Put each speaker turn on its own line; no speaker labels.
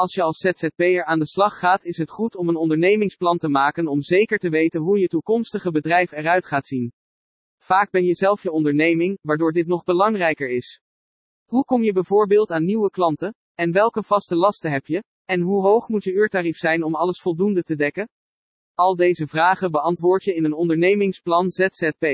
Als je als ZZP'er aan de slag gaat, is het goed om een ondernemingsplan te maken om zeker te weten hoe je toekomstige bedrijf eruit gaat zien. Vaak ben je zelf je onderneming, waardoor dit nog belangrijker is. Hoe kom je bijvoorbeeld aan nieuwe klanten? En welke vaste lasten heb je? En hoe hoog moet je uurtarief zijn om alles voldoende te dekken? Al deze vragen beantwoord je in een ondernemingsplan ZZP.